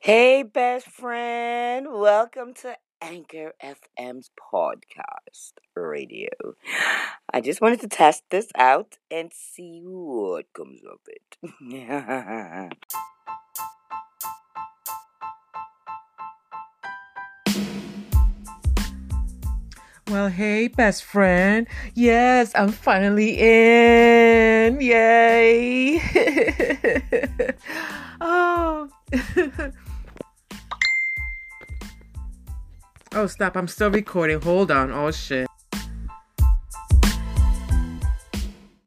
Hey, best friend. Welcome to Anchor FM's podcast radio. I just wanted to test this out and see what comes of it. Well, hey, best friend. Yes, I'm finally in. Yay. oh. stop. I'm still recording. Hold on. Oh, shit.